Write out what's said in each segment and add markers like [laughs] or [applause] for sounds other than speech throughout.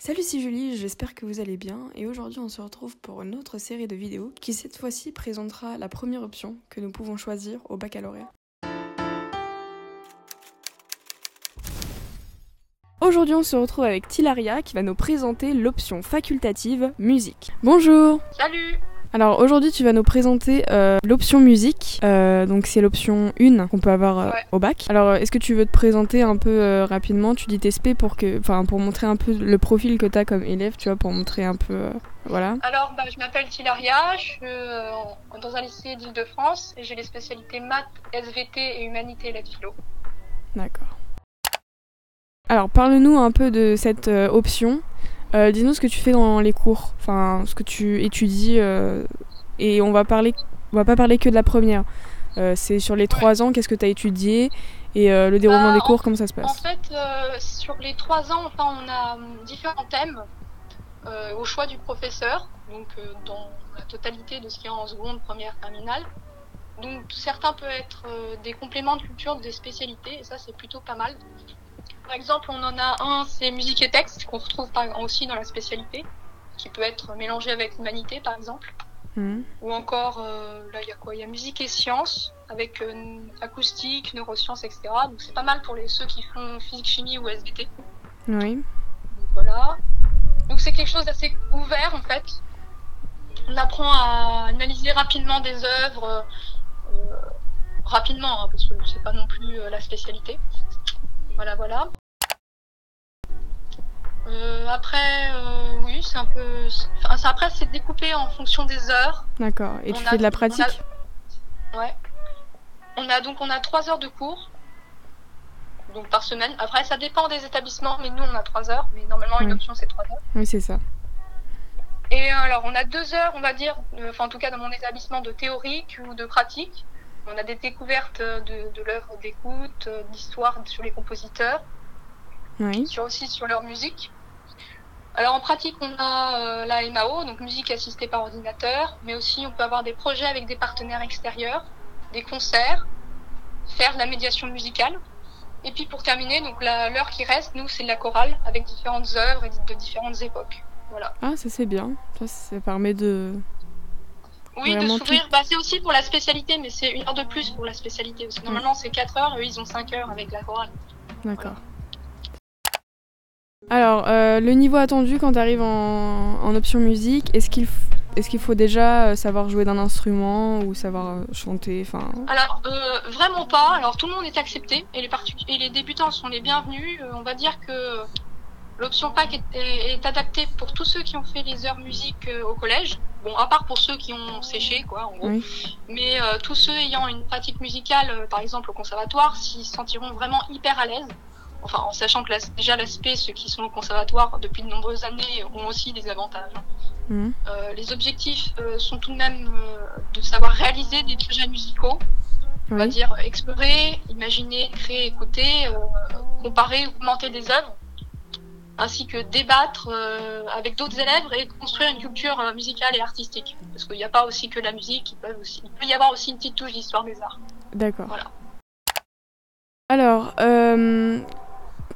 Salut, c'est Julie, j'espère que vous allez bien et aujourd'hui on se retrouve pour une autre série de vidéos qui cette fois-ci présentera la première option que nous pouvons choisir au baccalauréat. Aujourd'hui on se retrouve avec Tilaria qui va nous présenter l'option facultative musique. Bonjour Salut alors aujourd'hui tu vas nous présenter euh, l'option musique, euh, donc c'est l'option 1 qu'on peut avoir euh, Ouais. au bac. Alors est-ce que tu veux te présenter un peu rapidement? Tu dis tes SP pour que, enfin pour montrer un peu le profil que tu as comme élève, tu vois, pour montrer un peu, voilà. Alors, bah, je m'appelle Tilaria, je suis dans un lycée d'Île-de-France et j'ai les spécialités maths, SVT et humanité et la philo. D'accord. Alors parle-nous un peu de cette option. Euh, Dis-nous ce que tu fais dans les cours, enfin ce que tu étudies, euh, et on va parler, on va pas parler que de la première. Euh, c'est sur les trois ans, qu'est-ce que tu as étudié et le déroulement Bah, des en- cours, comment ça se En passe fait, euh, sur les trois ans, enfin, on a différents thèmes au choix du professeur, donc dans la totalité de ce qu'il y a en seconde, première, terminale. Donc certains peuvent être des compléments de culture, des spécialités, et ça c'est plutôt pas mal. Par exemple, on en a un, c'est musique et texte, qu'on retrouve par- aussi dans la spécialité, qui peut être mélangé avec humanité par exemple. Mhm. Ou encore, euh, là, il y a quoi? Il y a musique et sciences, avec euh, acoustique, neurosciences, etc. Donc c'est pas mal pour les, ceux qui font physique, chimie ou SVT. Oui. Donc voilà. Donc c'est quelque chose d'assez ouvert en fait. On apprend à analyser rapidement des œuvres, euh, rapidement, hein, parce que c'est pas non plus euh, la spécialité. Voilà, voilà. Euh, après, euh, oui, c'est un peu. Enfin, après, c'est découpé en fonction des heures. D'accord. Et tu On a- fais de la on a- pratique Ouais. On a donc on a trois heures de cours, donc par semaine. Après, ça dépend des établissements, mais nous on a trois heures. Mais normalement, une option c'est trois heures. Oui, c'est ça. Et alors, on a deux heures, on va dire, euh, enfin en tout cas dans mon établissement, de théorique ou de pratique. On a des découvertes euh, de, de l'œuvre d'écoute, euh, d'histoire sur les compositeurs, Oui. sur aussi sur leur musique. Alors en pratique, on a euh, la MAO, donc musique assistée par ordinateur, mais aussi on peut avoir des projets avec des partenaires extérieurs, des concerts, faire de la médiation musicale. Et puis pour terminer, donc l'heure qui reste, nous, c'est de la chorale avec différentes œuvres et de différentes époques. Voilà. Ah, ça c'est bien. Ça, ça permet de. Oui, de s'ouvrir. Bah, c'est aussi pour la spécialité, mais c'est une heure de plus pour la spécialité. Parce que normalement, c'est 4 heures, eux, ils ont 5 heures avec la chorale. D'accord. Alors, euh, le niveau attendu quand tu arrives en, en option musique, est-ce qu'il est-ce qu'il faut déjà euh, savoir jouer d'un instrument ou savoir euh, chanter enfin... Alors, euh, vraiment pas. Alors, tout le monde est accepté et les, particu- et les débutants sont les bienvenus. Euh, on va dire que l'option PAC est, est- est adaptée pour tous ceux qui ont fait les heures musique au collège. Bon, à part pour ceux qui ont séché, quoi, en gros. Oui. Mais tous ceux ayant une pratique musicale, par exemple au conservatoire, s'y sentiront vraiment hyper à l'aise. Enfin, en sachant que la- déjà l'aspect, ceux qui sont au conservatoire depuis de nombreuses années ont aussi des avantages. Mhm. Euh, les objectifs euh, sont tout de même euh, de savoir réaliser des projets musicaux, on va dire explorer, imaginer, créer, écouter, comparer, augmenter des œuvres, ainsi que débattre avec d'autres élèves et construire une culture musicale et artistique. Parce qu'il n'y a pas aussi que la musique, il peut, aussi, il peut y avoir aussi une petite touche d'histoire des arts. D'accord. Voilà. Alors, euh,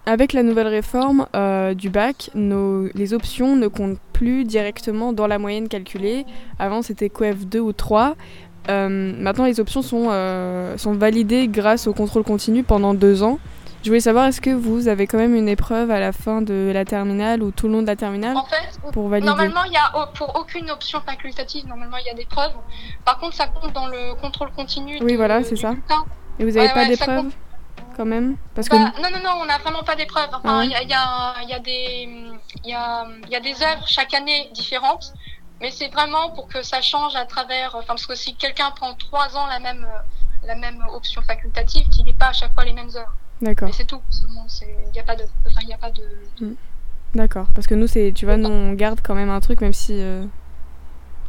avec la nouvelle réforme euh, du bac, nos, les options ne comptent plus directement dans la moyenne calculée. Avant, c'était COEF 2 ou 3. Euh, maintenant, les options sont, euh, sont validées grâce au contrôle continu pendant deux ans. Je voulais savoir, est-ce que vous avez quand même une épreuve à la fin de la terminale ou tout le long de la terminale En fait, pour valider Normalement, il y a pour aucune option facultative, normalement il y a des preuves. Par contre, ça compte dans le contrôle continu. Oui, de- voilà, c'est ça. Et vous n'avez ouais, pas ouais, d'épreuve quand même Parce que Bah, non, non, non, on n'a vraiment pas d'épreuves. Ah Enfin, ouais il y, a, y, a, y a des, y a, y a des œuvres chaque année différentes, mais c'est vraiment pour que ça change à travers. Enfin, parce que si quelqu'un prend trois ans la même, la même option facultative, qu'il n'ait pas à chaque fois les mêmes œuvres. D'accord. Mais c'est tout. Il n'y a pas de, enfin, il y a pas de. D'accord, parce que nous, c'est, tu vois, nous, on garde quand même un truc, même si euh,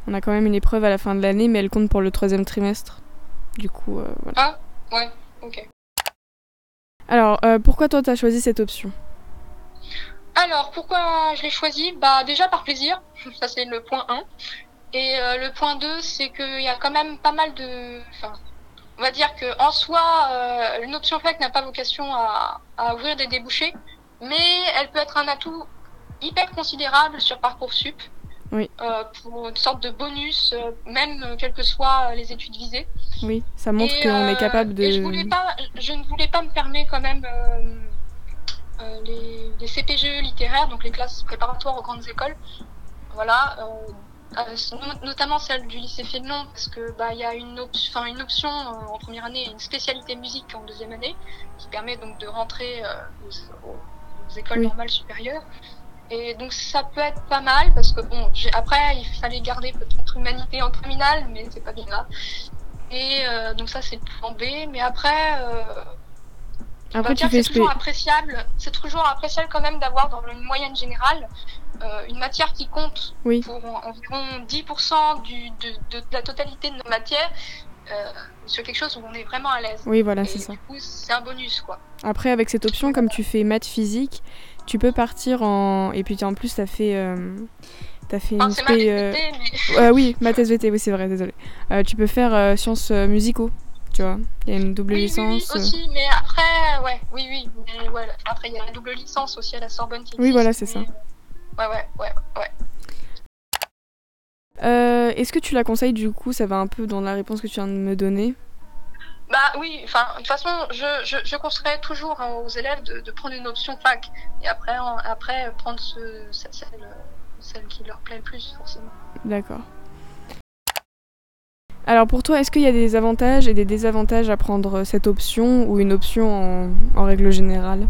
on a quand même une épreuve à la fin de l'année, mais elle compte pour le troisième trimestre. Du coup, euh, voilà. Ah, ouais, ok. Alors, euh, pourquoi toi, t'as choisi cette option Alors, pourquoi je l'ai choisi? Bah déjà par plaisir, [laughs] ça c'est le point 1. Et euh, le point 2, c'est qu'il y a quand même pas mal de... Enfin, on va dire que en soi, euh, une option fac n'a pas vocation à, à ouvrir des débouchés, mais elle peut être un atout hyper considérable sur Parcoursup. Oui. Euh, pour une sorte de bonus, euh, même euh, quelles que soient les études visées. Oui, ça montre qu'on euh, est capable de. et je, voulais pas, je ne voulais pas me fermer quand même euh, euh, les, les CPGE littéraires, donc les classes préparatoires aux grandes écoles. Voilà. euh, euh, no- notamment celle du lycée Fénelon, parce que bah il y a une, op- une option euh, en première année une spécialité musique en deuxième année, qui permet donc de rentrer euh, aux, aux écoles Oui. normales supérieures. Et donc ça peut être pas mal parce que bon, après il fallait garder peut-être humanité en terminale, mais c'est pas bien là. Et euh, donc ça c'est le plan B. Mais après, euh, Après, fais c'est toujours appréciable. C'est toujours appréciable quand même d'avoir dans une moyenne générale euh, une matière qui compte Oui. pour en- environ 10% du, de, de, de la totalité de nos matières euh, sur quelque chose où on est vraiment à l'aise. Oui, voilà, c'est ça. du coup, c'est un bonus quoi. Après, avec cette option, comme tu fais maths physique, tu peux partir en. Et puis en plus, t'as fait. euh, T'as fait Enfin, une c'est mal spé. euh, mais [laughs] euh, oui, maths SVT, oui, c'est vrai, désolé. Euh, tu peux faire euh, sciences musicaux, tu vois. Il y a une double oui, oui, oui, licence. euh. aussi. Mais après, ouais, oui, oui. Mais ouais, après, il y a la double licence aussi à la Sorbonne qui Oui, voilà, existe, c'est mais, euh, Ouais, ouais, ouais, ouais. Euh, Est-ce que tu la conseilles du coup? Ça va un peu dans la réponse que tu viens de me donner. Bah oui, enfin, de toute façon, je, je, je conseillerais toujours hein, aux élèves de, de prendre une option fac et après, en- après prendre ce, ce- celle, celle qui leur plaît le plus, forcément. D'accord. Alors pour toi, est-ce qu'il y a des avantages et des désavantages à prendre cette option ou une option en, en règle générale?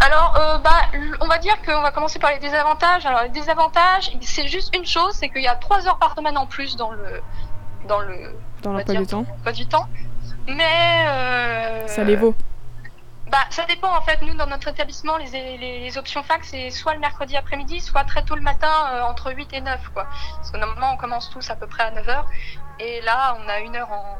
Alors, euh, bah, on va dire qu'on va commencer par les désavantages. Alors, les désavantages, c'est juste une chose, c'est qu'il y a trois heures par semaine en plus dans le, dans le, dans l'emploi temps du temps. Mais euh, Ça les vaut. Bah, ça dépend en fait. Nous, dans notre établissement, les, les, les options fac, c'est soit le mercredi après-midi, soit très tôt le matin, euh, entre 8 et 9, quoi. Parce que normalement, on commence tous à peu près à 9 heures. Et là, on a une heure en, en-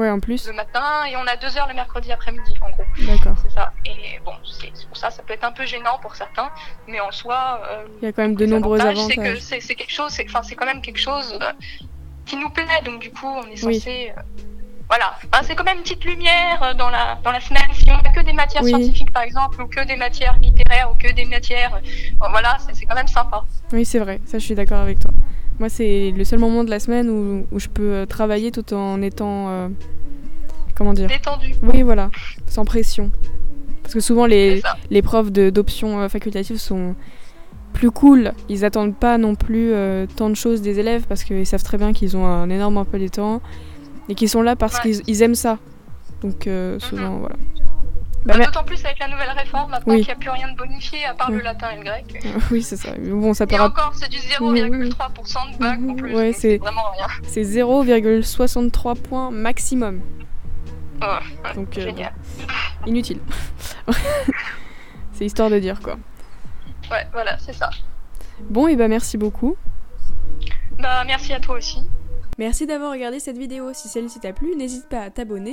Ouais, en plus. le matin et on a deux heures le mercredi après-midi, en gros. D'accord. C'est ça. Et bon, c'est pour ça, ça peut être un peu gênant pour certains, mais en soi, euh, Il y a quand même de nombreux avantages, c'est que c'est c'est quelque chose, c'est enfin, c'est quand même quelque chose euh, qui nous plaît, donc du coup, on est censé. Voilà, Enfin, c'est quand même une petite lumière euh, dans la, dans la semaine. Si on n'a que des matières Oui. scientifiques, par exemple, ou que des matières littéraires, ou que des matières. euh, bon, voilà, c'est c'est quand même sympa. Oui, c'est vrai, ça je suis d'accord avec toi. Moi, c'est le seul moment de la semaine où, où je peux euh, travailler tout en étant. euh, comment dire? Détendu. Oui, voilà, sans pression. Parce que souvent, les, les profs de- d'options facultatives sont plus cool. Ils attendent pas non plus euh, tant de choses des élèves parce qu'ils savent très bien qu'ils ont un énorme emploi du temps et qu'ils sont là parce Ouais. qu'ils ils aiment ça. Donc, euh, souvent, voilà. Bah, Bah, D'autant plus avec la nouvelle réforme, maintenant Oui. qu'il n'y a plus rien de bonifié à part Oui. le latin et le grec. [laughs] oui, c'est ça. Bon, ça peut Et encore, c'est du 0,3% de bac en plus. Ouais, donc c'est- vraiment rien. c'est 0,63 points maximum. Ouais, Donc, euh, génial. [laughs] inutile. [laughs] c'est histoire de dire quoi. Ouais, voilà, c'est ça. Bon, et bah merci beaucoup. Bah, merci à toi aussi. Merci d'avoir regardé cette vidéo. Si celle-ci t'a plu, n'hésite pas à t'abonner